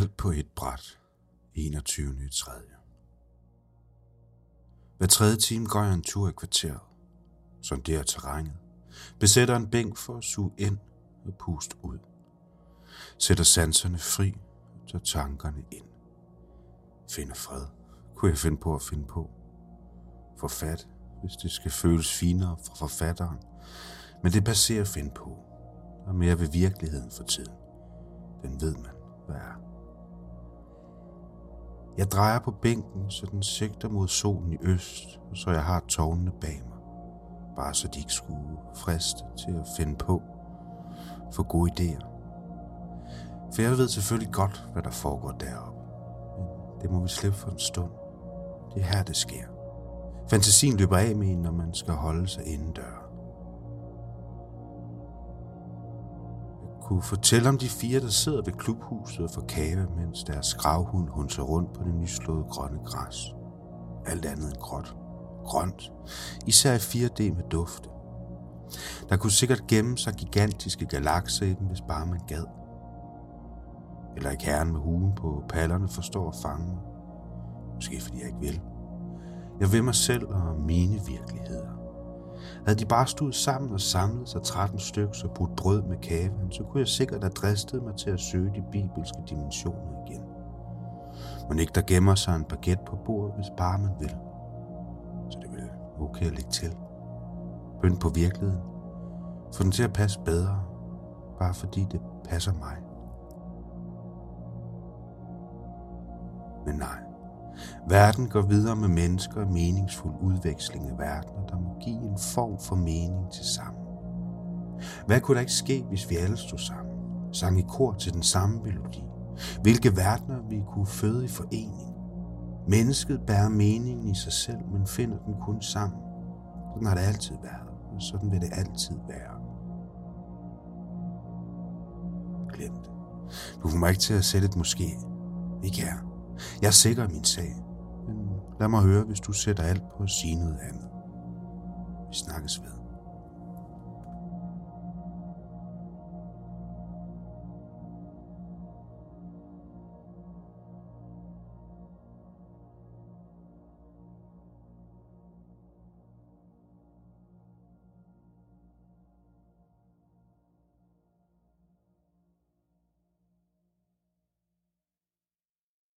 Alt på et bræt. 21. 3. Hver tredje time går jeg en tur i kvarteret. Sonderer terrænet. Besætter en bænk for at suge ind og puste ud. Sætter sanserne fri og tager tankerne ind. Finder fred. Kunne jeg finde på at finde på. Forfat, hvis det skal føles finere for forfatteren. Men det passerer at finde på. og er mere ved virkeligheden for tiden. Den ved man, hvad er. Jeg drejer på bænken, så den sigter mod solen i øst, så jeg har tårnene bag mig. Bare så de ikke skulle friste til at finde på for gode idéer. For jeg ved selvfølgelig godt, hvad der foregår deroppe. Men det må vi slippe for en stund. Det er her, det sker. Fantasien løber af med en, når man skal holde sig indendør. Kunne fortælle om de fire, der sidder ved klubhuset og får kave, mens deres gravhund hunser rundt på det nyslåede grønne græs. Alt andet end gråt. Grønt. Især i 4D med dufte. Der kunne sikkert gemme sig gigantiske galakser i dem, hvis bare man gad. Eller ikke herren med huen på pallerne forstår at fange mig. Måske fordi jeg ikke vil. Jeg vil mig selv og mine virkeligheder. Havde de bare stået sammen og samlet sig 13 stykker og brudt brød med kaven, så kunne jeg sikkert have dristet mig til at søge de bibelske dimensioner igen. Men ikke der gemmer sig en baguette på bordet, hvis bare man vil. Så det vil okay at lægge til. Bønd på virkeligheden. Få den til at passe bedre, bare fordi det passer mig. Men nej. Verden går videre med mennesker og meningsfuld udveksling af verdener, der må give en form for mening til sammen. Hvad kunne der ikke ske, hvis vi alle stod sammen, sang i kor til den samme melodi? Hvilke verdener vi kunne føde i forening? Mennesket bærer meningen i sig selv, men finder den kun sammen. Sådan har det altid været, og sådan vil det altid være. Glem det. Du kommer ikke til at sætte et måske. Ikke her. Jeg er sikker i min sag. Men lad mig høre, hvis du sætter alt på at sige noget andet. Vi snakkes ved.